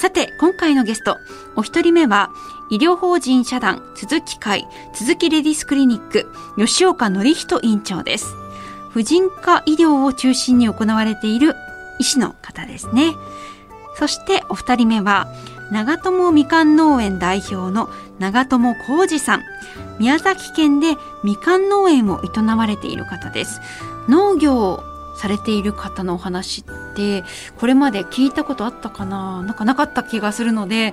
さて今回のゲストお一人目は医療法人社団鈴木会鈴木レディスクリニック吉岡則人院長です。婦人科医療を中心に行われている医師の方ですね。そしてお二人目は長友みかん農園代表の長友浩二さん。宮崎県でみかん農園を営まれている方です。農業をされている方のお話てこれまで聞いたことあったかな？なんかなかった気がするので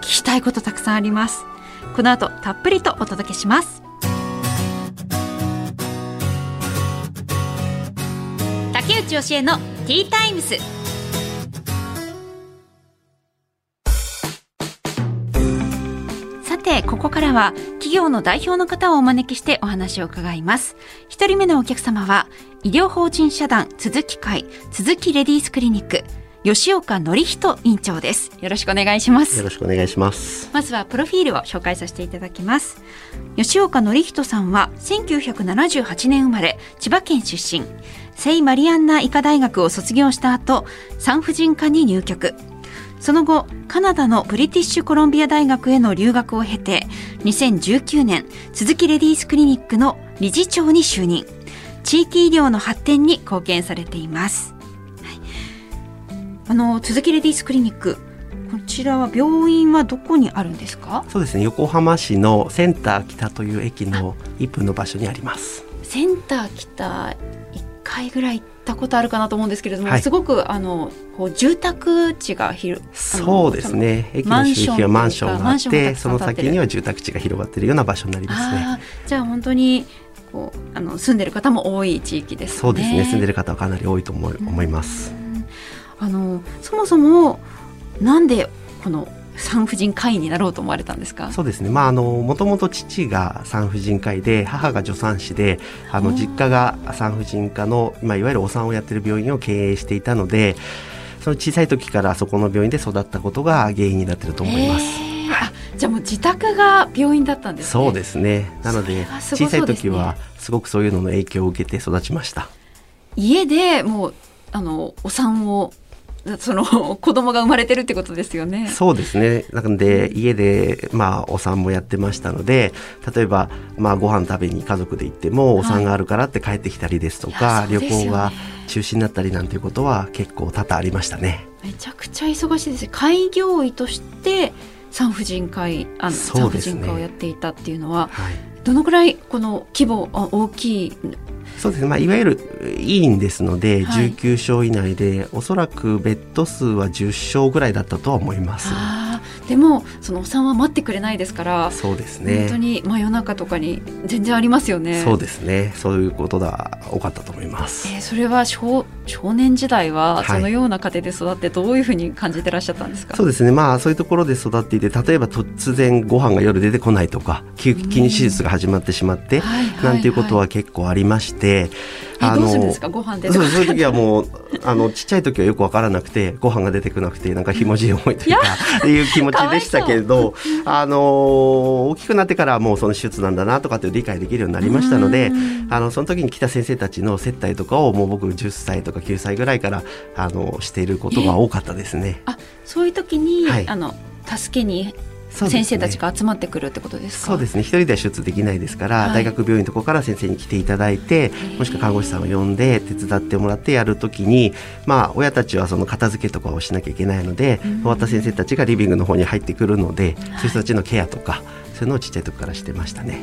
聞きたいことたくさんあります。この後たっぷりとお届けします。竹内義恵のティータイムス。てここからは企業の代表の方をお招きしてお話を伺います。一人目のお客様は医療法人社団鈴木会鈴木レディースクリニック吉岡則人院長です。よろしくお願いします。よろしくお願いします。まずはプロフィールを紹介させていただきます。吉岡則人さんは1978年生まれ千葉県出身。聖マリアンナ医科大学を卒業した後産婦人科に入局その後カナダのブリティッシュコロンビア大学への留学を経て2019年鈴木レディースクリニックの理事長に就任。地域医療の発展に貢献されています、はい、あの鈴木レディースクリニックこちらは病院はどこにあるんですか？そうですね。横浜市のセンター北という駅の1分の場所にあります。センター北1回ぐらいたことあるかなと思うんですけれども、はい、すごくあのこう住宅地が広そうですね。駅の周辺はマンションがあってその先には住宅地が広がっているような場所になりますね。じゃあ本当にこうあの住んでる方も多い地域です、ね、そうですね。住んでる方はかなり多いと思い思います。あのそもそもなんでこの産婦人科医になろうと思われたんですか？そうですね。まああのもともと父が産婦人科医で母が助産師であの実家が産婦人科の、まあ、いわゆるお産をやってる病院を経営していたのでその小さい時からそこの病院で育ったことが原因になっていると思います。はい、じゃあもう自宅が病院だったんです、ね、そうですね。なので小さい時はすごくそういうのの影響を受けて育ちました。家でもうあのお産をその 子供が生まれてるってことですよね。そうですね。なので家でまあお産もやってましたので、例えばまあご飯食べに家族で行ってもお産があるからって帰ってきたりですとか、はい、旅行が中止になったりなんていうことは結構多々ありましたね。めちゃくちゃ忙しいです。開業医として産婦人科医あの、ね、産婦人科をやっていたっていうのは、はい、どのくらいこの規模大きいそうですね、まあ、いわゆる医院ですので、はい、19床以内でおそらくベッド数は10床ぐらいだったとは思います。でもそのお産は待ってくれないですからそうですね。本当に真夜中とかに全然ありますよね。そうですね。そういうことが多かったと思います、えー、それは少少年時代はそのような家庭で育ってどういうふうに感じてらっしゃったんですか、はい、そうですね。まあそういうところで育っていて例えば突然ご飯が夜出てこないとか急激に手術が始まってしまって、なんていうことは結構ありまして、あのご飯出そうそういう時はもうあのちっちゃい時はよく分からなくてご飯が出てこなくてなんかひもじい思いというかっていう気持ちでしたけれどあの大きくなってからもうその手術なんだなとかって理解できるようになりましたのであのその時に来た先生たちの接待とかをもう僕10歳とか9歳ぐらいからあのしていることが多かったですね。あそういう時に、はい、あの助けに先生たちが集まってくるってことですそうですね。一人では手術できないですから、はい、大学病院のところから先生に来ていただいてもしくは看護師さんを呼んで手伝ってもらってやるときにまあ親たちはその片付けとかをしなきゃいけないので、終わった先生たちがリビングの方に入ってくるので、そういう人たちのケアとかそういうのをちっちゃい時からしてましたね。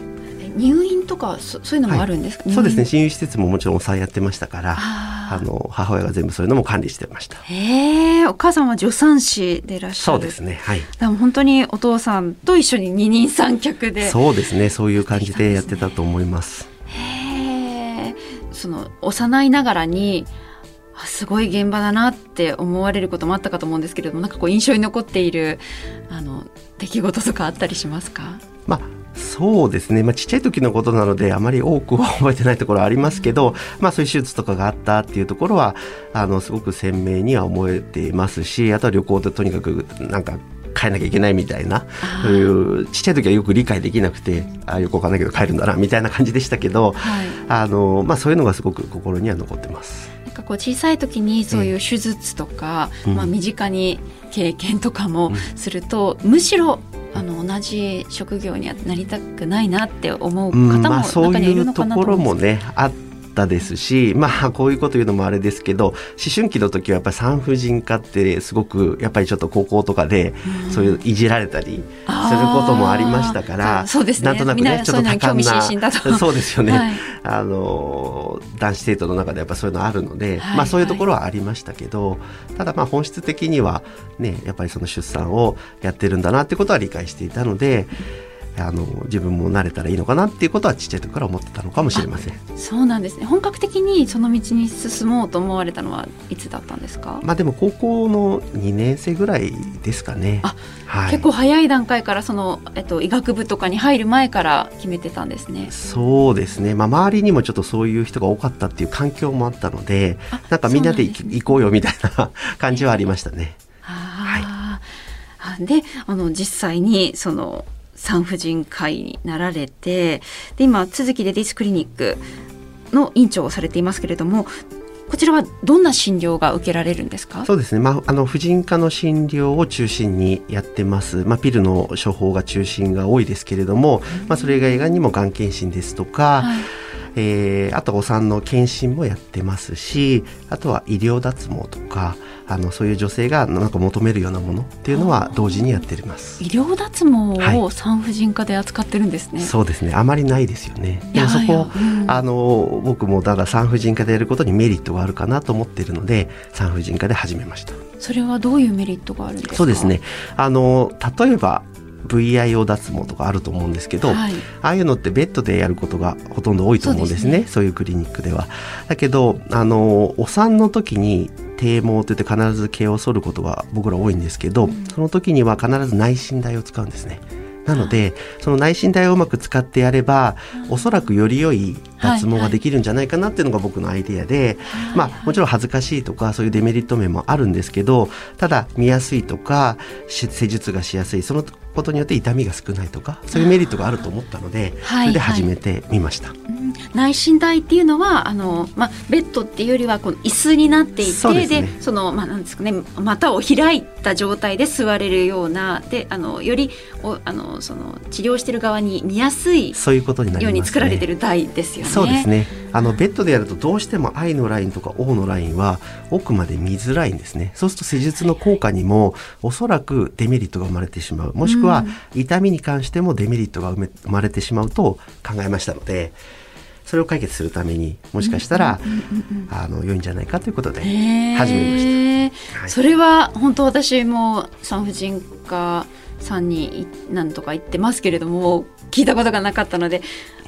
入院とかそそういうのもあるんですか、はい、そうですね。親友施設ももちろんお産やってましたからあの母親が全部そういうのも管理してました。へえお母さんは助産師でいらっしゃる。そうですね。はい。でも本当にお父さんと一緒に二人三脚で。そうですね。そういう感じでやってたと思います。へえその幼いながらにすごい現場だなって思われることもあったかと思うんですけれどもなんかこう印象に残っているあの出来事とかあったりしますか？まあそうですね、まあ、ちっちゃい時のことなのであまり多くは覚えてないところはありますけど、まあ、そういう手術とかがあったっていうところはあのすごく鮮明には思えていますしあとは旅行でとにかくなんか帰らなきゃいけないみたいなそういうちっちゃい時はよく理解できなくてああよくわかんないけど帰るんだなみたいな感じでしたけど、はい、あのまあ、そういうのがすごく心には残ってます。なんかこう小さい時にそういう手術とか、えまあ、身近に経験とかもすると、うん、むしろあの同じ職業にはなりたくないなって思う方も中にはいるのかなと思うんですけど、まあ、そういうところもねあったですしまあこういうこと言うのもあれですけど思春期の時はやっぱり産婦人科ってすごくやっぱりちょっと高校とかでそういういじられたりすることもありましたから、そうですね、なんとなくねちょっと多感な そうですよね、はい、あの男子生徒の中でやっぱそういうのあるので、はい、まあそういうところはありましたけど、ただまあ本質的にはねやっぱりその出産をやってるんだなってことは理解していたので。あの自分も慣れたらいいのかなっていうことはちっちゃい時から思ってたのかもしれません。そうなんですね。本格的にその道に進もうと思われたのはいつだったんですか？まあでも高校の2年生ぐらいですかね。あ、はい、結構早い段階からその、えっと、医学部とかに入る前から決めてたんですね。そうですね。まあ周りにもちょっとそういう人が多かったっていう環境もあったのでなんかみんなで行こうよみたいな 感じはありましたね。はい、であの実際にその産婦人科医になられてで今続きレディースクリニックの院長をされていますけれどもこちらはどんな診療が受けられるんですか？そうですね、まあ、あの婦人科の診療を中心にやってます、まあ、ピルの処方が中心が多いですけれども、まあ、それ以外にもがん検診ですとか、はいえー、あとお産の検診もやってますしあとは医療脱毛とかあのそういう女性がなんか求めるようなものっていうのは同時にやってます。医療脱毛を産婦人科で扱ってるんですね、はい、そうですね。あまりないですよね。でもそこ、うん、あの僕もだから産婦人科でやることにメリットがあるかなと思っているので産婦人科で始めました。それはどういうメリットがあるんですか？そうですね。あの例えば VIO 脱毛とかあると思うんですけど、はい、ああいうのってベッドでやることがほとんど多いと思うんですね、ね、そういうクリニックでは。だけどあのお産の時に低毛といって必ず毛を剃ることが僕ら多いんですけど、うん、その時には必ず内診台を使うんですね。なのでその内診台をうまく使ってやればおそらくより良い脱毛ができるんじゃないかなっていうのが僕のアイディアで、まあもちろん恥ずかしいとかそういうデメリット面もあるんですけどただ見やすいとか施術がしやすいそのことによって痛みが少ないとかそういうメリットがあると思ったので、それで始めてみました、はいはい内診台っていうのはあの、まあ、ベッドっていうよりはこの椅子になっていてそで、ね、その、まあ、なんですかね股を開いた状態で座れるようなであのよりおあのその治療してる側に見やすいそういうことになりように作られてる台ですよね。そうですねあのベッドでやるとどうしても I のラインとか O のラインは奥まで見づらいんですね。そうすると施術の効果にもおそらくデメリットが生まれてしまう。もしくは痛みに関してもデメリットが生まれてしまうと考えましたので。それを解決するためにもしかしたら、あの良いんじゃないかということで始めました、はい、それは本当私も産婦人科さんに何とか言ってますけれども聞いたことがなかったので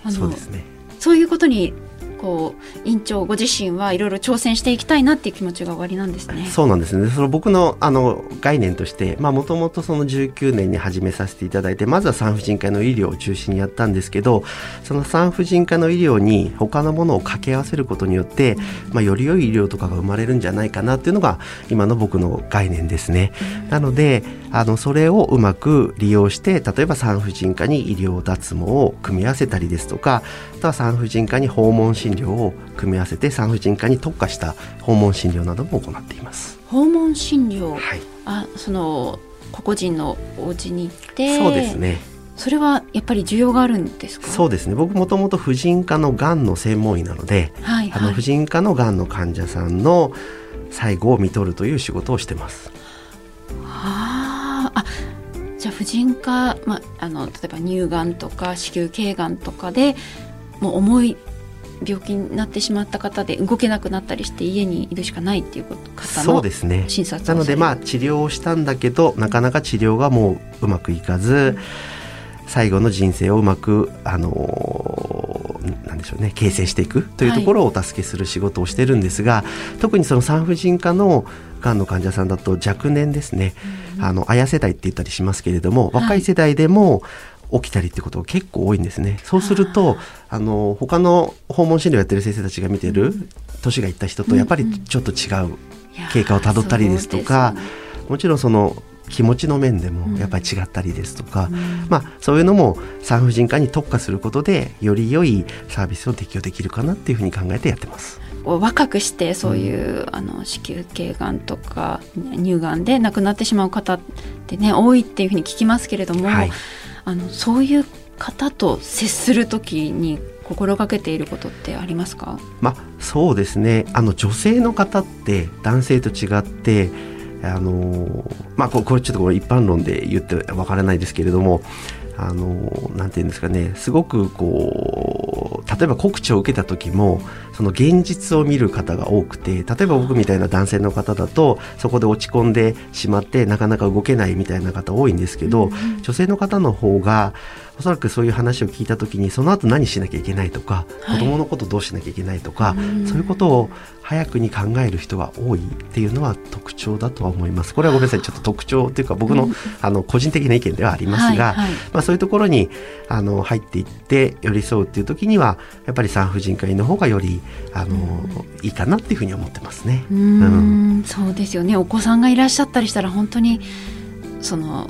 そうですね。そういうことにこう院長ご自身はいろいろ挑戦していきたいなっていう気持ちがおありなんですね。そうなんですね。その僕のあの概念として、まあもともとその19年に始めさせていただいて、まずは産婦人科の医療を中心にやったんですけど、その産婦人科の医療に他のものを掛け合わせることによって、まあより良い医療とかが生まれるんじゃないかなっていうのが今の僕の概念ですね。なので、あのそれをうまく利用して、例えば産婦人科に医療脱毛を組み合わせたりですとか、あとは産婦人科に訪問診療を組み合わせて産婦人科に特化した訪問診療なども行っています訪問診療、はい、あその個々人のお家に行ってそうですねそれはやっぱり需要があるんですかそうですね僕もともと婦人科のがんの専門医なので、はいはい、あの婦人科のがんの患者さんの最後を見とるという仕事をしてますああじゃあ婦人科、まあ、あの例えば乳がんとか子宮頸がんとかでもう重い病気になってしまった方で動けなくなったりして家にいるしかないっていう方の診察、ね、なのでまあ治療をしたんだけどなかなか治療がもううまくいかず、うん、最後の人生をうまくあのー、なんでしょうね形成していくというところをお助けする仕事をしてるんですが、はい、特にその産婦人科のがんの患者さんだと若年ですね、うん、あの綾世代って言ったりしますけれども若い世代でも、起きたりってことが結構多いんですね。そうするとあの他の訪問診療やってる先生たちが見てる年がいった人とやっぱりちょっと違う経過をたどったりですとか、もちろんその気持ちの面でもやっぱり違ったりですとか、うん、まあ、そういうのも産婦人科に特化することでより良いサービスを提供できるかなっていうふうに考えてやってます。若くしてそういう、うん、あの子宮頸がんとか乳がんで亡くなってしまう方ってね多いっていうふうに聞きますけれども、はい、あのそういう方と接する時に心がけていることってありますか、まあ、そうですね。あの女性の方って男性と違ってあのまあこれちょっとこれ一般論で言ってわからないですけれどもあのなんていうんですかね。すごくこう例えば告知を受けた時もその現実を見る方が多くて例えば僕みたいな男性の方だとそこで落ち込んでしまってなかなか動けないみたいな方多いんですけど、うんうん、女性の方の方がおそらくそういう話を聞いた時にその後何しなきゃいけないとか、はい、子供のことどうしなきゃいけないとか、そういうことを早くに考える人が多いっていうのは特徴だとは思います。これはごめんなさいちょっと特徴というか僕の,、あの個人的な意見ではありますが、はい。はい、まあ、そういうところにあの入っていって寄り添うっていう時にはやっぱり産婦人科医の方がよりあの、いいかなっていうふうに思ってますね。うん、そうですよね。お子さんがいらっしゃったりしたら本当にその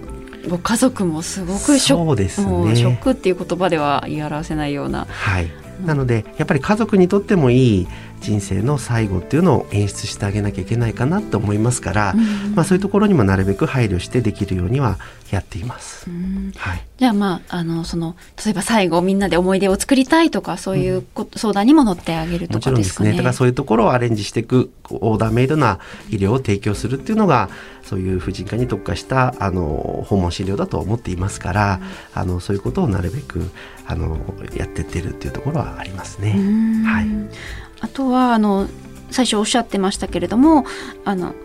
ご家族もすごくショック、ね、ショックっていう言葉では言い表せないような。はい、なのでやっぱり家族にとってもいい人生の最後っていうのを演出してあげなきゃいけないかなと思いますから、うん、まあ、そういうところにもなるべく配慮してできるようにはやっています。はい、じゃあまああのその例えば最後みんなで思い出を作りたいとかそういうこ、うん、相談にも乗ってあげるとかですかね。もちろんですね。だからそういうところをアレンジしていくオーダーメイドな医療を提供するっていうのがそういう婦人科に特化したあの訪問診療だと思っていますから、うん、あのそういうことをなるべくあのやってってるっていうところはありますね。はい。あとはあの最初おっしゃってましたけれどもあの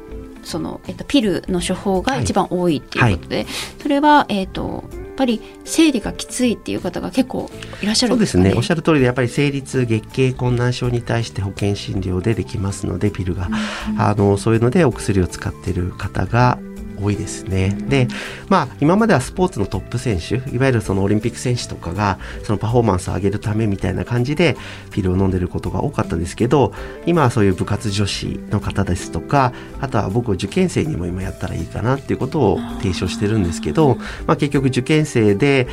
その、えっと、ピルの処方が一番多いっていうことで、はい。はい、それは、えっと、やっぱり生理がきついっていう方が結構いらっしゃるんですか、ね、そうですね。おっしゃる通りでやっぱり生理痛月経困難症に対して保険診療でできますのでピルが、うん、あのそういうのでお薬を使っている方が多いですね。で、まあ、今まではスポーツのトップ選手、いわゆるそのオリンピック選手とかが、そのパフォーマンスを上げるためみたいな感じで、ピルを飲んでることが多かったですけど、今はそういう部活女子の方ですとか、あとは僕受験生にも今やったらいいかなっていうことを提唱してるんですけど、まあ結局受験生で、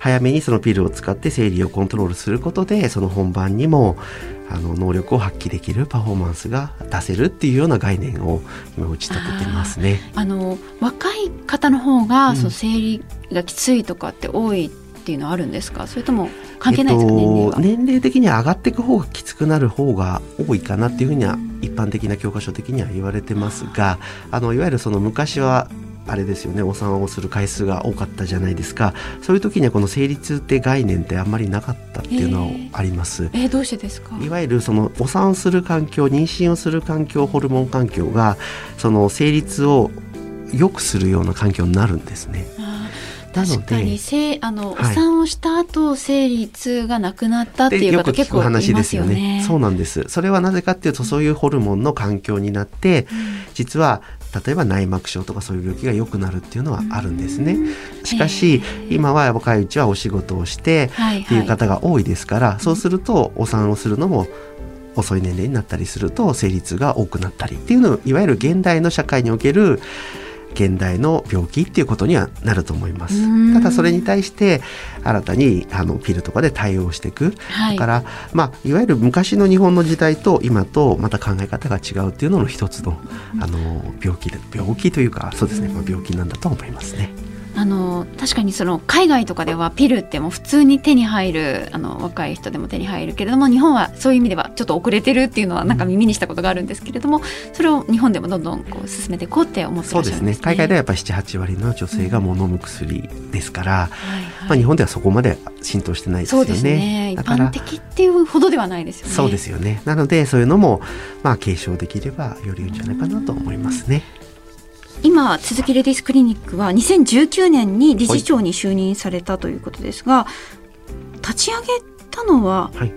早めにそのピルを使って生理をコントロールすることでその本番にもあの能力を発揮できるパフォーマンスが出せるっていうような概念を今打ち立ててますね。あの若い方の方が、うん、その生理がきついとかって多いっていうのはあるんですか？それとも関係ないですか、年齢は。年齢的には上がっていく方がきつくなる方が多いかなっていうふうには一般的な教科書的には言われてますがあのいわゆるその昔はあれですよねお産をする回数が多かったじゃないですかそういう時にはこの生理痛って概念ってあんまりなかったっていうのはあります。えー、えー、どうしてですか？いわゆるそのお産をする環境妊娠をする環境ホルモン環境がその生理痛を良くするような環境になるんですね。確かにせあの、はい、お産をした後生理痛がなくなったっていう方結構いますよね。そうなんです。それはなぜかっていうとそういうホルモンの環境になって、うん、実は例えば内膜症とかそういう病気が良くなるっていうのはあるんですね。しかし今は若いうちはお仕事をしてってい。う方が多いですから、そうするとお産をするのも遅い年齢になったりすると生理痛が多くなったりっていうのをいわゆる現代の社会における現代の病気っていうことにはなると思います。ただそれに対して新たにあのピルとかで対応していく、はい、だからまあいわゆる昔の日本の時代と今とまた考え方が違うっていうのの一つのあの病気で病気というかそうですね、まあ、病気なんだと思いますね。あの確かにその海外とかではピルってもう普通に手に入るあの若い人でも手に入るけれども日本はそういう意味ではちょっと遅れてるっていうのはなんか耳にしたことがあるんですけれどもそれを日本でもどんどんこう進めていこうって思ってらっしゃるんですね。そうですね海外ではやっぱり78割の女性がもの飲む薬ですから、うんまあ、日本ではそこまで浸透してないですよね。そうですね一般的っていうほどではないですよね。そうですよねなのでそういうのもまあ継承できればよりいいんじゃないかなと思いますね。今鈴木レディスクリニックは2019年に理事長に就任されたということですが、立ち上げたのは、はい、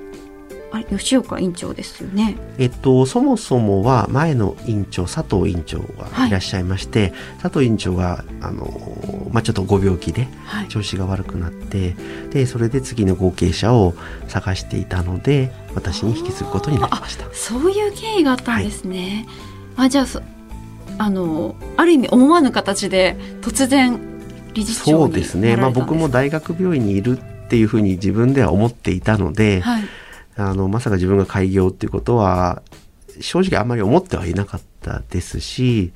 あれ吉岡院長ですよね。えっと、そもそもは前の院長佐藤院長がい。らっしゃいまして、はい、佐藤院長があの、まあ、ちょっとご病気で調子が悪くなって、はい、でそれで次の後継者を探していたので私に引き継ぐことになりました。そういう経緯があったんですね。はい、あじゃああのある意味思わぬ形で突然理事長そうですね、まあ、僕も大学病院にいるっていうふうに自分では思っていたので、はい、あのまさか自分が開業っていうことは正直あんまり思ってはいなかったですし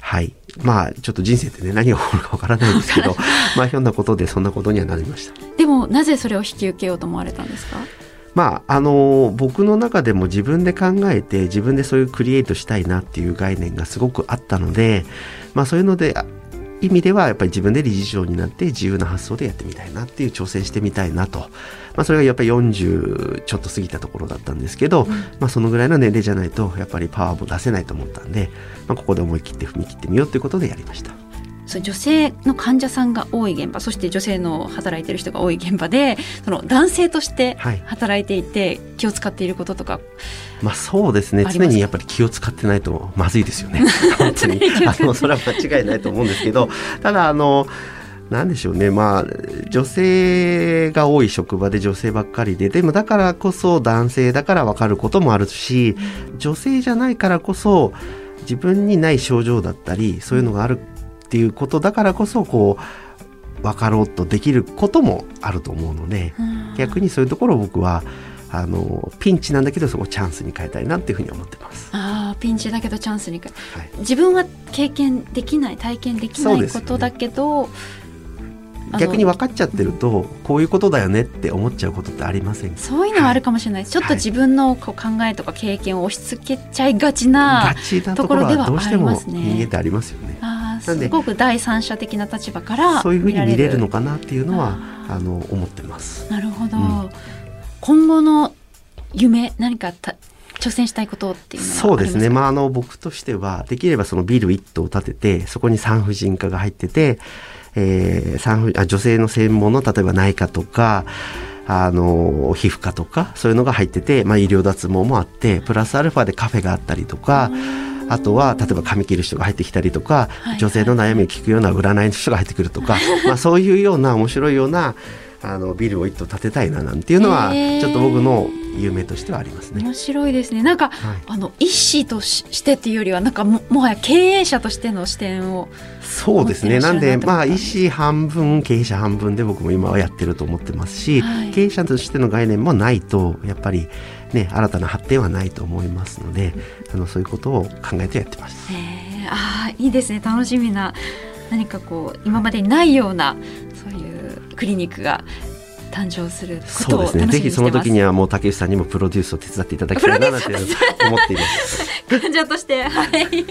はい。まあちょっと人生ってね何が起こるかわからないですけど まあひょんなことでそんなことにはなりました。でもなぜそれを引き受けようと思われたんですか？まああの僕の中でも自分で考えて自分でそういうクリエイトしたいなっていう概念がすごくあったのでまあそういうので意味ではやっぱり自分で理事長になって自由な発想でやってみたいなっていう挑戦してみたいなと、まあ、それがやっぱり40ちょっと過ぎたところだったんですけど、うん、まあ、そのぐらいの年齢じゃないとやっぱりパワーも出せないと思ったんで、まあ、ここで思い切って踏み切ってみようということでやりました。そ女性の患者さんが多い現場そして女性の働いてる人が多い現場でその男性として働いていて気を使っていることとか、はい、まあそうですね。常にやっぱり気を使ってないとまずいですよね。本当に。あのそれは間違いないと思うんですけどただあのなんでしょうね。まあ女性が多い職場で女性ばっかりででもだからこそ男性だから分かることもあるし女性じゃないからこそ自分にない症状だったりそういうのがあるっていうことだからこそこう分かろうとできることもあると思うので、逆にそういうところを僕はあのピンチなんだけどそこをチャンスに変えたいなっていうふうに思ってます。ああピンチだけどチャンスに変え、はい、自分は経験できない体験できないことだけど、逆に分かっちゃってるとこういうことだよねって思っちゃうことってありませんそういうのはあるかもしれない、はい、ちょっと自分のこう考えとか経験を押し付けちゃいがちなところではありますね。人間ってありますよね。すごく第三者的な立場からそういうふうに見れる。のかなっていうのはあの思ってます。なるほど、うん、今後の夢何かた挑戦したいことっていうのはそうですね、まあ、あの僕としてはできればそのビル1棟を建ててそこに産婦人科が入ってて、えー、産婦あ女性の専門の例えば内科とかあの皮膚科とかそういうのが入ってて、まあ、医療脱毛もあってプラスアルファでカフェがあったりとか。あとは例えば髪切る人が入ってきたりとか、女性の悩みを聞くような占いの人が入ってくるとか、まあ、そういうような面白いようなあのビルを一棟建てたいななんていうのは、ちょっと僕の夢としてはありますね。面白いですね。なんか、はい、あの医師としてっていうよりはなんかももはや経営者としての視点をそうですね。なんでまあ医師半分経営者半分で僕も今はやってると思ってますし、はい、経営者としての概念もないとやっぱりね新たな発展はないと思いますので、あのそういうことを考えてやってます。ああいいですね。楽しみな何かこう今までにないようなそういうクリニックが誕生することを楽しみにしてます。そうですね。ぜひその時にはもう竹内さんにもプロデュースを手伝っていただきたいなと思っています。患者としてはい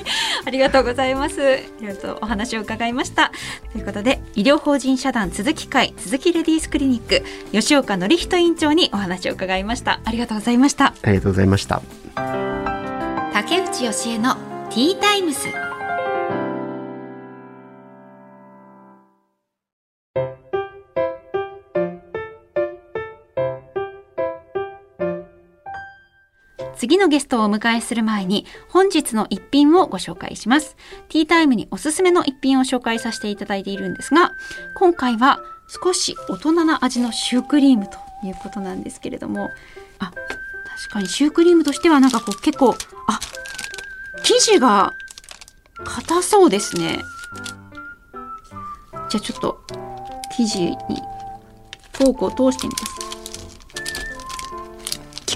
ありがとうございます。いろいろとお話を伺いました。ということで医療法人社団鈴木会鈴木レディースクリニック吉岡典人院長にお話を伺いました。ありがとうございました。ありがとうございました。竹内義恵のティータイムス。次のゲストをお迎えする前に本日の一品をご紹介します。ティータイムにおすすめの一品を紹介させていただいているんですが、今回は少し大人な味のシュークリームということなんですけれども、あ、確かにシュークリームとしてはなんかこう結構、あ、生地が硬そうですね。じゃあちょっと生地にフォークを通してみます。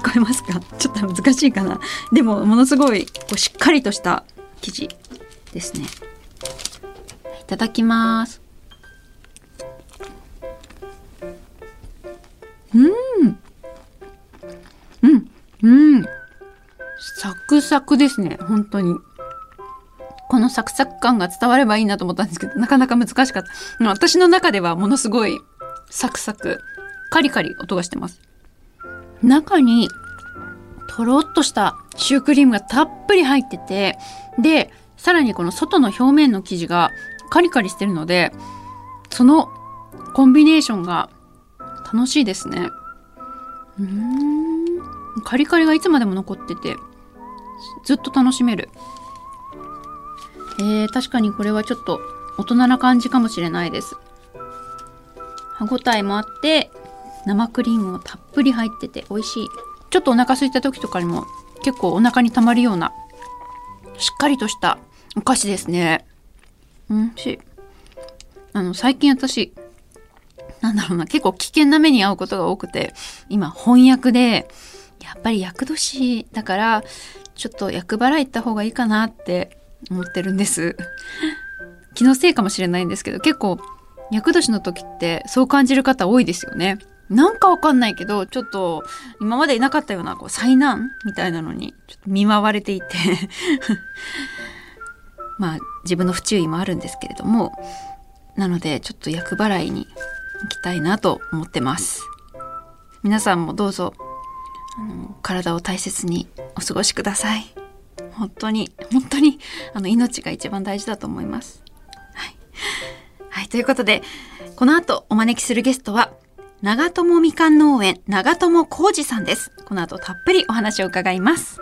聞こえますか？ちょっと難しいかな。でもものすごいこうしっかりとした生地ですね。いただきます。うん。うん。うん。サクサクですね。本当に。このサクサク感が伝わればいいなと思ったんですけどなかなか難しかった。私の中ではものすごいサクサクカリカリ音がしてます。中にとろっとしたシュークリームがたっぷり入っててでさらにこの外の表面の生地がカリカリしてるのでそのコンビネーションが楽しいですね。うーん。カリカリがいつまでも残っててずっと楽しめる。えー、確かにこれはちょっと大人な感じかもしれないです。歯ごたえもあって生クリームもたっぷり入ってて美味しい。ちょっとお腹空いた時とかにも結構お腹にたまるようなしっかりとしたお菓子ですね。うんしあの最近私なんだろうな結構危険な目に遭うことが多くて今翻訳でやっぱり厄年だからちょっと厄払い行った方がいいかなって思ってるんです。気のせいかもしれないんですけど結構厄年の時ってそう感じる方多いですよね。なんかわかんないけどちょっと今までいなかったようなこう災難みたいなのにちょっと見舞われていて。まあ自分の不注意もあるんですけれどもなのでちょっと厄払いに行きたいなと思ってます。皆さんもどうぞあの体を大切にお過ごしください。本当に本当にあの命が一番大事だと思います。はい、はい、ということでこの後お招きするゲストは長友みかん農園長友浩二さんです。この後たっぷりお話を伺います。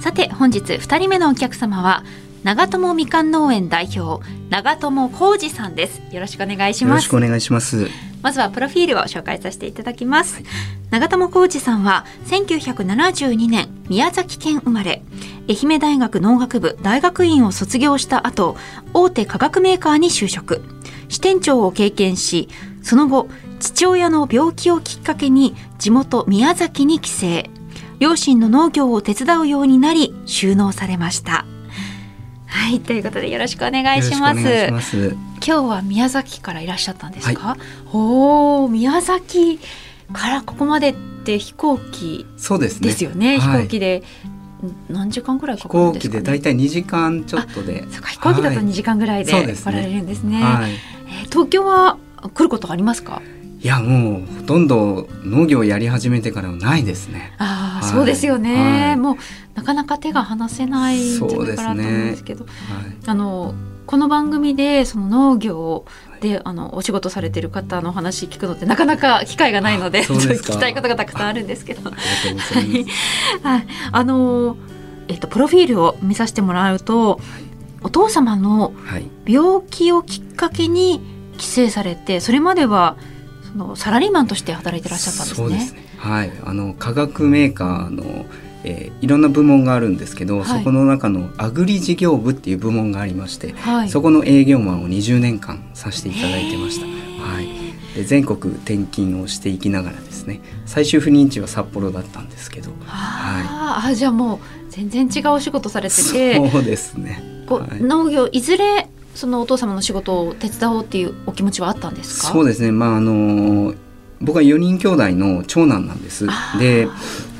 さて本日2人目のお客様は長友みかん農園代表長友浩二さんです。よろしくお願いします。よろしくお願いします。まずはプロフィールを紹介させていただきます、はい、長友浩二さんは1972年宮崎県生まれ愛媛大学農学部大学院を卒業した後大手化学メーカーに就職。支店長を経験しその後父親の病気をきっかけに地元宮崎に帰省。両親の農業を手伝うようになり収納されました。はいということでよろしくお願いします。今日は宮崎からいらっしゃったんですか、はい、お宮崎からここまでって飛行機ですよね、ね、飛行機で何時間ぐらいかかるんですか、ね、飛行機でだいたい2時間ちょっとで。そうか飛行機だと2時間ぐらいで来られるんですね。はい、えー、東京は来ることありますか？いやもうほとんど農業をやり始めてからはないですね。ああ、はい、そうですよね、はい、もうなかなか手が離せないんじゃないかなと思うんですけど、ね。はい、あのこの番組でその農業であのお仕事されてる方の話聞くのってなかなか機会がないので聞きたいことがたくさんあるんですけど。はい、あのえっとプロフィールを見させてもらうと、はい、お父様の病気をきっかけに帰省されて、それまではそのサラリーマンとして働いてらっしゃったんですね。すね。はい、あの化学メーカーのえー、いろんな部門があるんですけど、はい、そこの中のアグリ事業部っていう部門がありまして、はい、そこの営業マンを20年間させていただいてました。はい、で全国転勤をしていきながらですね最終赴任地は札幌だったんですけど、はい、あじゃあもう全然違うお仕事されててそうですね、はい、農業いずれそのお父様の仕事を手伝おうっていうお気持ちはあったんですか？そうですね。まああの僕は4人兄弟の長男なんです。で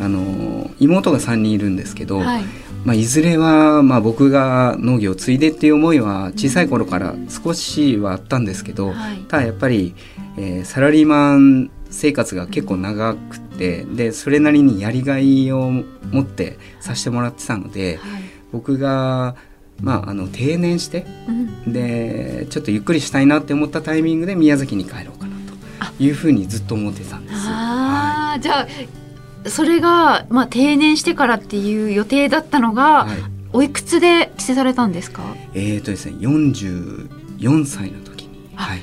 あの妹が3人いるんですけど、はい、まあ、いずれは、まあ、僕が農業を継いでっていう思いは小さい頃から少しはあったんですけど、はい、ただやっぱり、えー、サラリーマン生活が結構長くてでそれなりにやりがいを持ってさせてもらってたので、はい、僕がまあ、あの定年して、うん、でちょっとゆっくりしたいなって思ったタイミングで宮崎に帰ろういうふうにずっと思ってたんです。あはい、じゃあそれが、まあ、定年してからっていう予定だったのが、はい、おいくつで帰省されたんですか？えっ、ー、とですね44歳の時に、はい、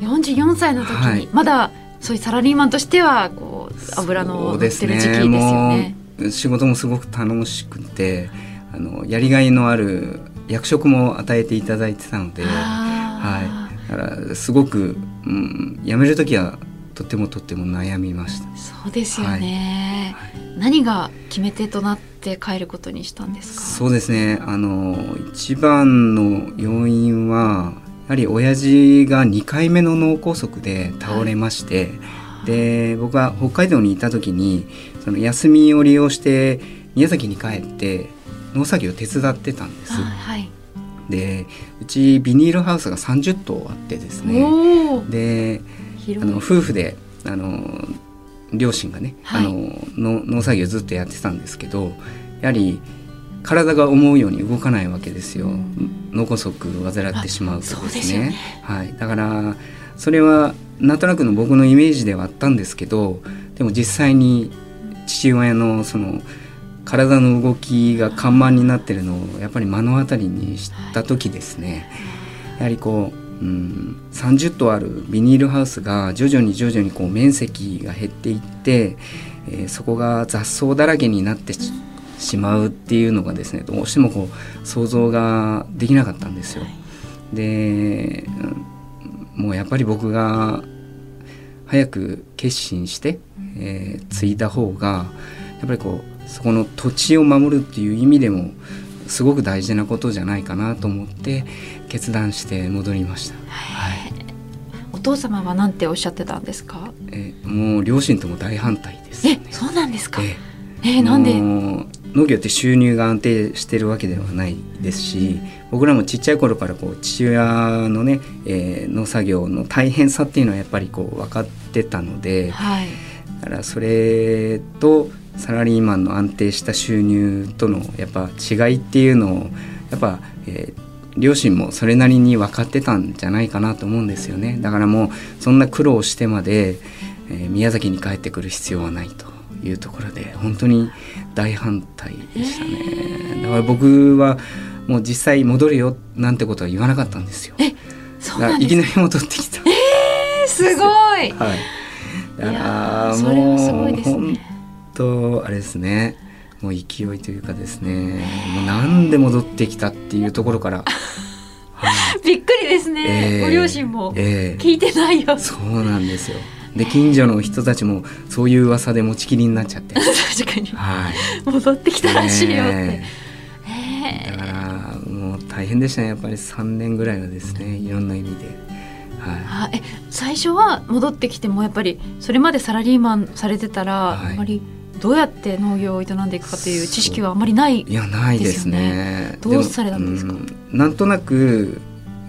44歳の時に、はい、まだそういうサラリーマンとしてはこう油の乗ってる時期ですよね。ね仕事もすごく楽しくてあのやりがいのある役職も与えていただいてたので、はい、だからすごく、うん、辞める時はとてもとても悩みました。そうですよね、はい、何が決め手となって帰ることにしたんですか？そうですね。あの一番の要因はやはり親父が2回目の脳梗塞で倒れまして、はい、で僕は北海道にいた時にその休みを利用して宮崎に帰って農作業を手伝ってたんです。はい、でうちビニールハウスが30棟あってですね。であの夫婦であの両親がね、はい、あの農作業ずっとやってたんですけどやはり体が思うように動かないわけですよ、うん、脳梗塞患ってしまうとですね、ね、はい、だからそれはなんとなくの僕のイメージではあったんですけどでも実際に父親のその体の動きが緩慢になってるのをやっぱり目の当たりにした時ですねやはりこう、うん、30棟あるビニールハウスが徐々に徐々にこう面積が減っていって、えー、そこが雑草だらけになってしまうっていうのがですねどうしてもこう想像ができなかったんですよ。で、もうやっぱり僕が早く決心して、えー、継いだ方がやっぱりこうそこの土地を守るっていう意味でもすごく大事なことじゃないかなと思って決断して戻りました。はい、お父様は何ておっしゃってたんですか？えもう両親とも大反対です、ね、え、そうなんですか？えー、えー、なんで？農業って収入が安定してるわけではないですし僕らもちっちゃい頃からこう父親のね、えー、農作業の大変さっていうのはやっぱりこう分かってたので、はい、だからそれとサラリーマンの安定した収入とのやっぱ違いっていうのをやっぱ、えー、両親もそれなりに分かってたんじゃないかなと思うんですよね。だからもうそんな苦労してまで、えー、宮崎に帰ってくる必要はないというところで本当に大反対でしたね、だから僕はもう実際戻るよなんてことは言わなかったんですよ。いきなり戻ってきたえー、すごい、はい、だからもう本当あれですね。もう勢いというかですね。もう何で戻ってきたっていうところから。びっくりですね、えー、ご両親も聞いてないよ、えー、そうなんですよ。で近所の人たちもそういう噂で持ちきりになっちゃって。確かに、はい、戻ってきたらしいよって、え。ー、だからもう大変でしたね。やっぱり3年ぐらいはですねいろんな意味で。はい、え最初は戻ってきてもやっぱりそれまでサラリーマンされてたら、はい、あまりどうやって農業を営んでいくかという知識はあまりない、ね、いやないですね。どうされたんですか？なんとなく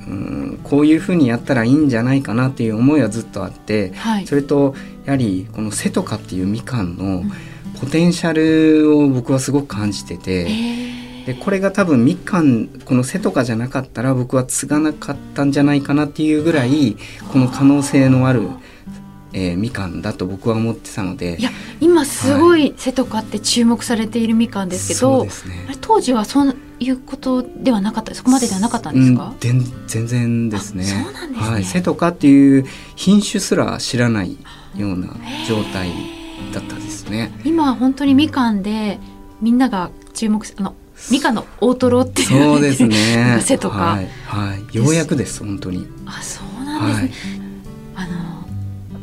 うん、こういうふうにやったらいいんじゃないかなっていう思いはずっとあって、はい、それとやはりこの「瀬とか」っていうみかんのポテンシャルを僕はすごく感じてて、でこれが多分みかんこの「瀬とか」じゃなかったら僕は継がなかったんじゃないかなっていうぐらいこの可能性のある。えー、みかんだと僕は思ってたので。いや今すごい瀬とかって注目されているみかんですけど、はいね、当時はそいうことではなかったそこまでではなかったんですか、うん、全然ですね。そうなんですね、はい、瀬戸かっていう品種すら知らないような状態だったですね。今本当にみかんでみんなが注目あのみかんの大トロっていう。そうですね。瀬とか、はい、はい、ようやくです本当に。あそうなんですね、はい、あの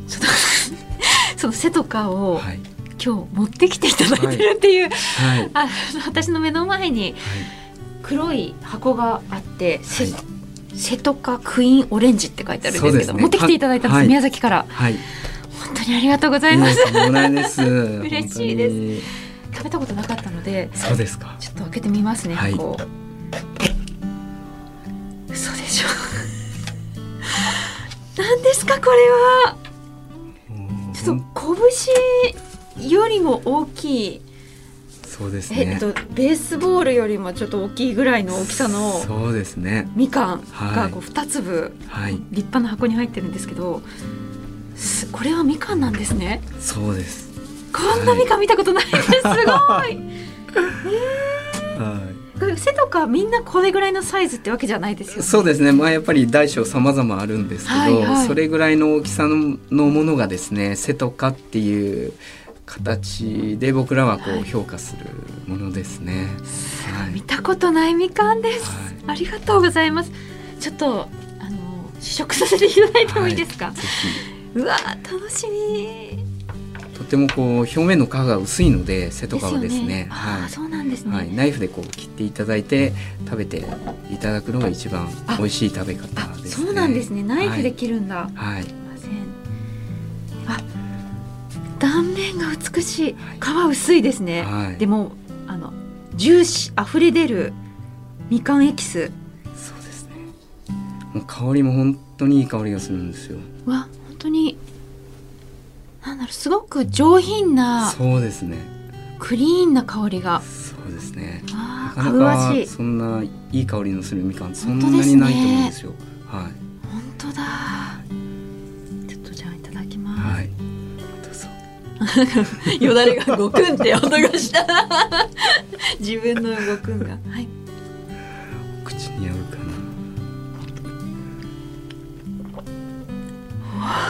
ちょっとその瀬とかを、はい今日持ってきていただいてるっていう、はいはい、あ私の目の前に、はい、黒い箱があって、はい、瀬戸かクイーンオレンジって書いてあるんですけど、ね、持ってきていただいたんです、はい、宮崎から、はい、本当にありがとうございます。嬉しいです。食べたことなかったので、そうですか。ちょっと開けてみますね。はい、こう。嘘でしょ。何ですかこれは。ちょっと拳よりも大きい。そうですね。えっとベースボールよりもちょっと大きいぐらいの大きさのそうですね。みかんがこう二粒、はい、立派な箱に入ってるんですけど、これはみかんなんですね。そうです。こんなみかん見たことないです。すごい。えー、はい。背とかみんなこれぐらいのサイズってわけじゃないですよ、ね、そうですね。まあやっぱり大小様々あるんですけど、はいはい、それぐらいの大きさのものがですね、背とかっていう形で僕らはこう評価するものですね、はい、見たことないみかんです、はい、ありがとうございます。ちょっとあの試食させていただいてもいいですか、はい、うわ楽しみとてもこう表面の皮が薄いので瀬戸皮ですね。ね。はい、そうなんですね、はい。ナイフでこう切っていただいて食べていただくのが一番美味しい食べ方です、ね、そうなんですね。ナイフで切るんだ。はい。断面が美しい。皮薄いですね、はい、でもあのジューシー溢れ出るみかんエキス。そうですね。もう香りも本当にいい香りがするんですよ。わ本当になんだろうすごく上品なそうですね。クリーンな香りが。そうですね。あなかなかそんないい香りのするみかんそんなにないと思うんですよ、ね、はい。本当だ。ちょっとじゃあいただきます。はい。どうぞ。よだれがごくんって音がした。自分のごくんが。はい。口に合うかな。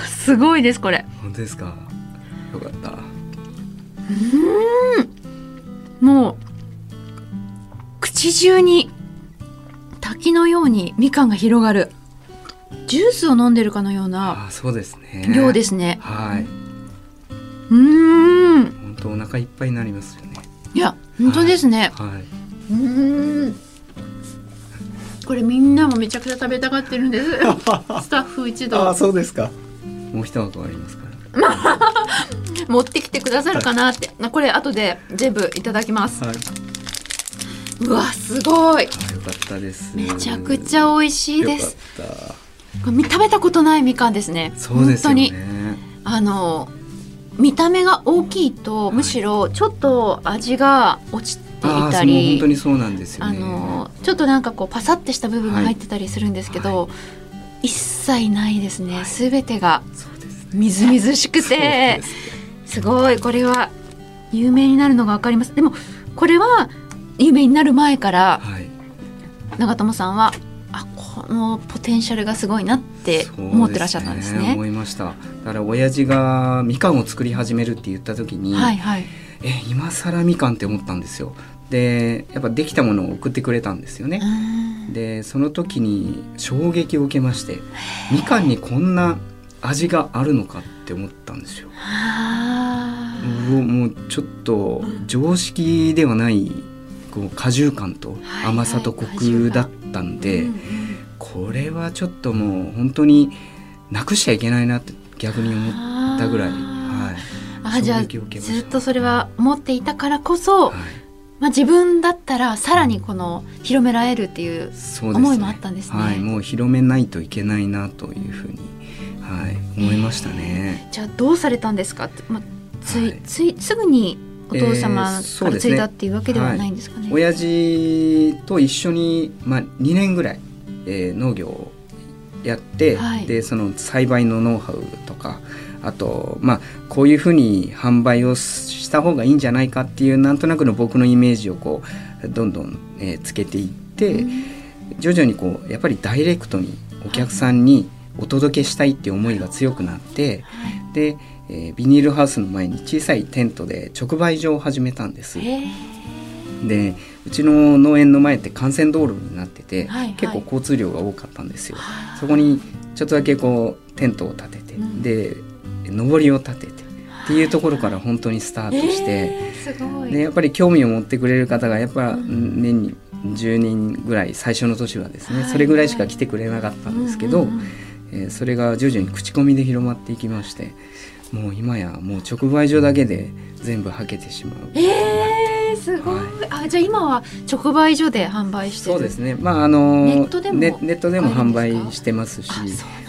すごいですこれ。本当ですか？よかった。うん。もう口中に滝のようにみかんが広がる。ジュースを飲んでるかのようなあそうですね。量ですね。はい。うん。本当お腹いっぱいになりますよね。いや本当ですね、はい、はい、うん。これみんなもめちゃくちゃ食べたがってるんです。スタッフ一同。そうですか。もう一箱ありますから 持ってきてくださるかなって、これ後で全部いただきます、はい、うわすごい。よかったです。めちゃくちゃ美味しいです。よかった。これ食べたことないみかんですね。そうですよね。本当に。あの見た目が大きいと、はい。むしろちょっと味が落ちていたり本当にそうなんですよあねのちょっとなんかこうパサってした部分が入ってたりするんですけど、一切ないですね。すべ、てがみずみずしくて。ですねすごい。これは有名になるのがわかります。でもこれは有名になる前からはい。長友さんはあこのポテンシャルがすごいなって思ってらっしゃったんですね。思いました。だから親父がみかんを作り始めるって言った時に、はいはい。え今更みかんって思ったんですよ。でやっぱできたものを送ってくれたんですよね。うん。でその時に衝撃を受けましてみかんにこんな味があるのかって思ったんですよもうちょっと常識ではないこう果汁感とはい甘さとコクだったんで、これはちょっともう本当になくしちゃいけないなって逆に思ったぐらい、あー。はい、あじゃあずっとそれは持っていたからこそ、はい。まあ、自分だったらさらにこの広められるっていう思いもあったんですね。はい、もう広めないといけないなというふうに、はい、思いましたね。じゃあどうされたんですか？まあ、つい、はい。ついすぐにお父様から継いだっていうわけではないんですかね。親父と一緒に、まあ、2年ぐらい、えー農業をやって、はい。でその栽培のノウハウとかあと、まあ、こういうふうに販売をした方がいいんじゃないかっていうなんとなくの僕のイメージをこうどんどん、えーつけていって、徐々にこうやっぱりダイレクトにお客さんにお届けしたいっていう思いが強くなって、はい。で、えービニールハウスの前に小さいテントで直売所を始めたんです。でうちの農園の前って幹線道路になってて、はいはい。結構交通量が多かったんですよ。はあ。そこにちょっとだけこうテントを立てて、うん。で上りを立ててっていうところから本当にスタートして、え。でやっぱり興味を持ってくれる方がやっぱうん。年に10人ぐらい最初の年はですね、はいそれぐらいしか来てくれなかったんですけど、えーそれが徐々に口コミで広まっていきましてもう今やもう直売所だけで全部はけてしまう。えー、すごい。あじゃあ今は直売所で販売してる。そうですね。まああのネットでもネネットでも販売してますし、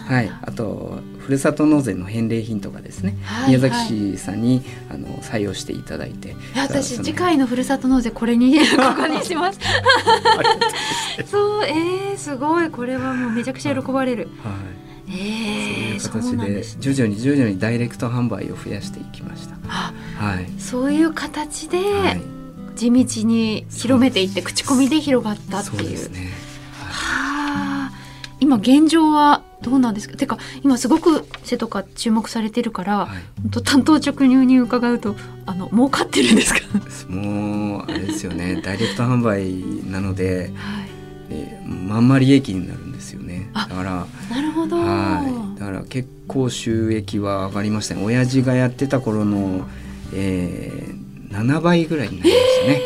はい。あとふるさと納税の返礼品とかですね。はい宮崎市さんにあの採用していただいて、私次回のふるさと納税これに ここにします。そうえー、すごいこれはもうめちゃくちゃ喜ばれる。はい。えー、そうそいうう形で。徐々に徐々にダイレクト販売を増やしていきました。あはい。そういう形ではい。地道に広めていって口コミで広がったっていう。ね。はあ今現状はどうなんですか？てか今すごく背とか注目されてるから、はい。本当担当直入に伺うとあの儲かってるんですか？もうあれですよね。ダイレクト販売なので、はいえーまんま利益になるんですよね。あだから。なるほど、はい、だから結構収益は上がりましたね。親父がやってた頃の、えー、7倍ぐらいになりましたね、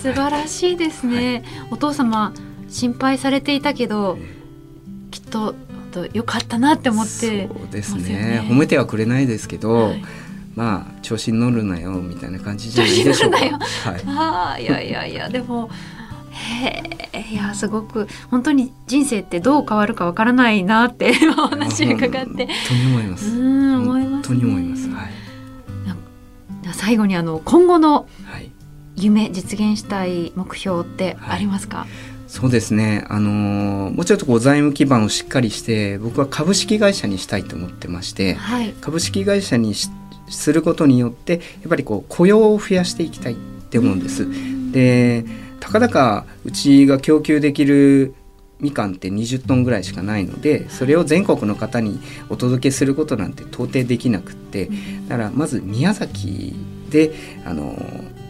素晴らしいですね、お父様心配されていたけどきっと良かったなって思ってそうですね。ね褒めてはくれないですけど、はい。まあ調子に乗るなよみたいな感じじゃないでしょうか。はい。ああいやいやいや。でもいやすごく本当に人生ってどう変わるかわからないなって今 お話伺って。本当に思います。うん思います、ね、本当に思います。はい、最後にあの今後のはい、夢実現したい目標ってありますか、そうですね。あのーもうちょっとこう財務基盤をしっかりして僕は株式会社にしたいと思ってまして、はい、株式会社にしすることによってやっぱりこう雇用を増やしていきたいって思うんです。でたかだかうちが供給できるみかんって20トンぐらいしかないのでそれを全国の方にお届けすることなんて到底できなくってだからまず宮崎であの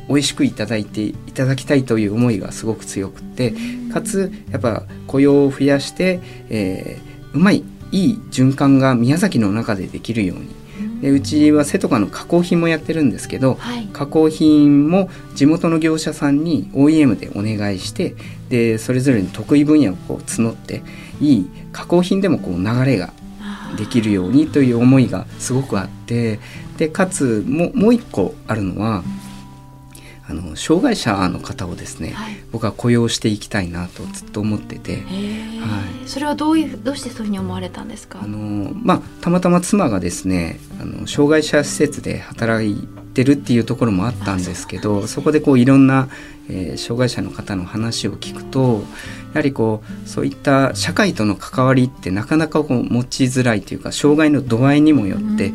美味しくいただいていただきたいという思いがすごく強くてかつやっぱ雇用を増やして、えー、うまいいい循環が宮崎の中でできるようにでうちは瀬戸かの加工品もやってるんですけど、はい、加工品も地元の業者さんに OEM でお願いしてでそれぞれの得意分野をこう募っていい加工品でもこう流れができるようにという思いがすごくあってでかつももう一個あるのはあの障害者の方をですね、はい、僕は雇用していきたいなとずっと思ってて、はい、それはどういうどうしてそういうふうに思われたんですか？あの、まあ、たまたま妻がですねあの障害者施設で働いてるっていうところもあったんですけどそこでこういろんな、えー、障害者の方の話を聞くとやはりこうそういった社会との関わりってなかなかこう持ちづらいというか障害の度合いにもよって、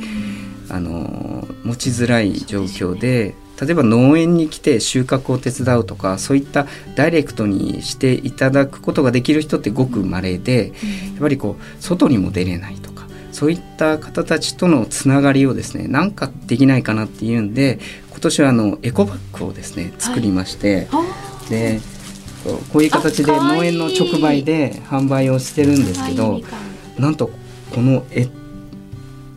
あの持ちづらい状況で例えば農園に来て収穫を手伝うとかそういったダイレクトにしていただくことができる人ってごく稀で、やっぱりこう外にも出れないとかそういった方たちとのつながりをですねなんかできないかなっていうんで今年はあのエコバッグをですね作りまして、はい、でこういう形で農園の直売で販売をしてるんですけどなんとこの絵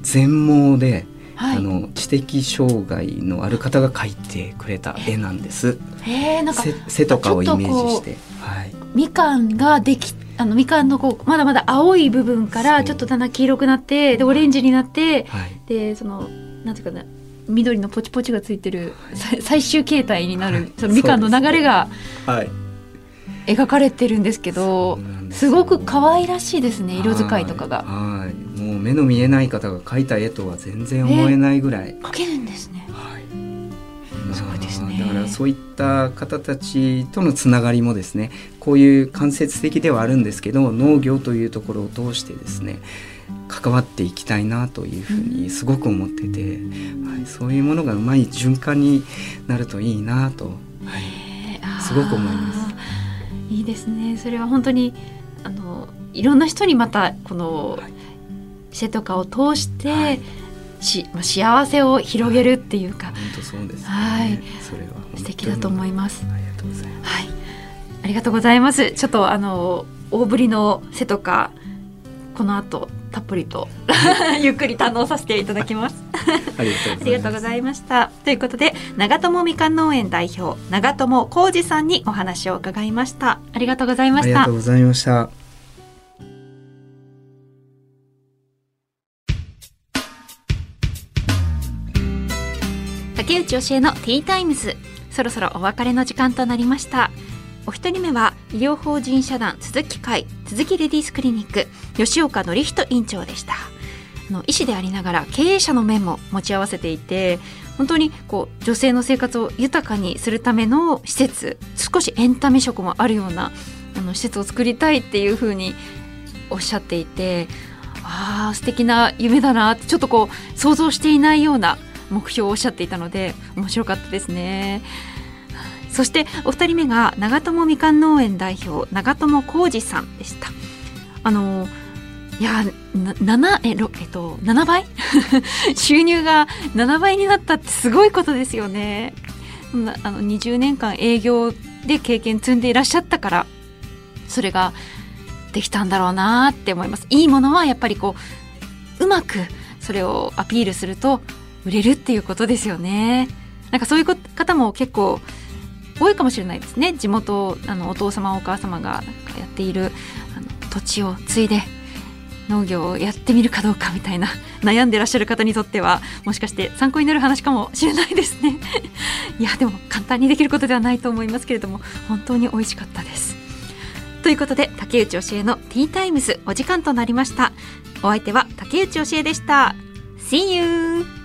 全盲ではい、あの知的障害のある方が描いてくれた絵なんです。えー、なんか背とかをイメージして、はい、みかんができあのみかんのこうまだまだ青い部分からちょっとだんだん黄色くなってでオレンジになって、はい、でそのなんていうかな緑のポチポチがついてる、はい、最終形態になる、そのみかんの流れが描かれてるんですけど、すごく可愛らしいですね色使いとかが。はいもう目の見えない方が描いた絵とは全然思えないぐらい。描けるんですね。はい。そうですね。だからそういった方たちとのつながりもですね、こういう間接的ではあるんですけど、農業というところを通してですね。関わっていきたいなというふうにすごく思ってて、はい、そういうものがうまい循環になるといいなと、はい、すごく思います。いいですね。それは本当にあのいろんな人にまたこの、はい店とかを通して、はい、しまあ、幸せを広げるっていうか、本当そうです、ね、はい、それは素敵だと思います。ありがとうございます。はい、ありがとうございます。ちょっとあの大ぶりの背とかこの後たっぷりと ゆっくり堪能させていただきます。ありがとうございました。ということで長友みかん農園代表長友浩二さんにお話を伺いました。ありがとうございました。ありがとうございました。竹内教えのティータイムズそろそろお別れの時間となりましたお一人目は医療法人社団鈴木会鈴木レディースクリニック吉岡典人院長でしたあの医師でありながら経営者の面も持ち合わせていて本当にこう女性の生活を豊かにするための施設少しエンタメ色もあるようなあの施設を作りたいっていうふうにおっしゃっていてああ素敵な夢だなってちょっとこう想像していないような目標をおっしゃっていたので面白かったですね。そしてお二人目が長友みかん農園代表長友浩二さんでした。あのいや7ええっと7倍？収入が7倍になったってすごいことですよね。あの20年間営業で経験積んでいらっしゃったからそれができたんだろうなって思います。いいものはやっぱりこううまくそれをアピールすると売れるっていうことですよね。なんかそういう方も結構多いかもしれないですね。地元あのお父様お母様がやっているあの土地を継いで農業をやってみるかどうかみたいな 悩んでらっしゃる方にとってはもしかして参考になる話かもしれないですね。いやでも簡単にできることではないと思いますけれども本当に美味しかったです。ということで竹内教えのティータイムズお時間となりました。お相手は竹内教えでした。See you!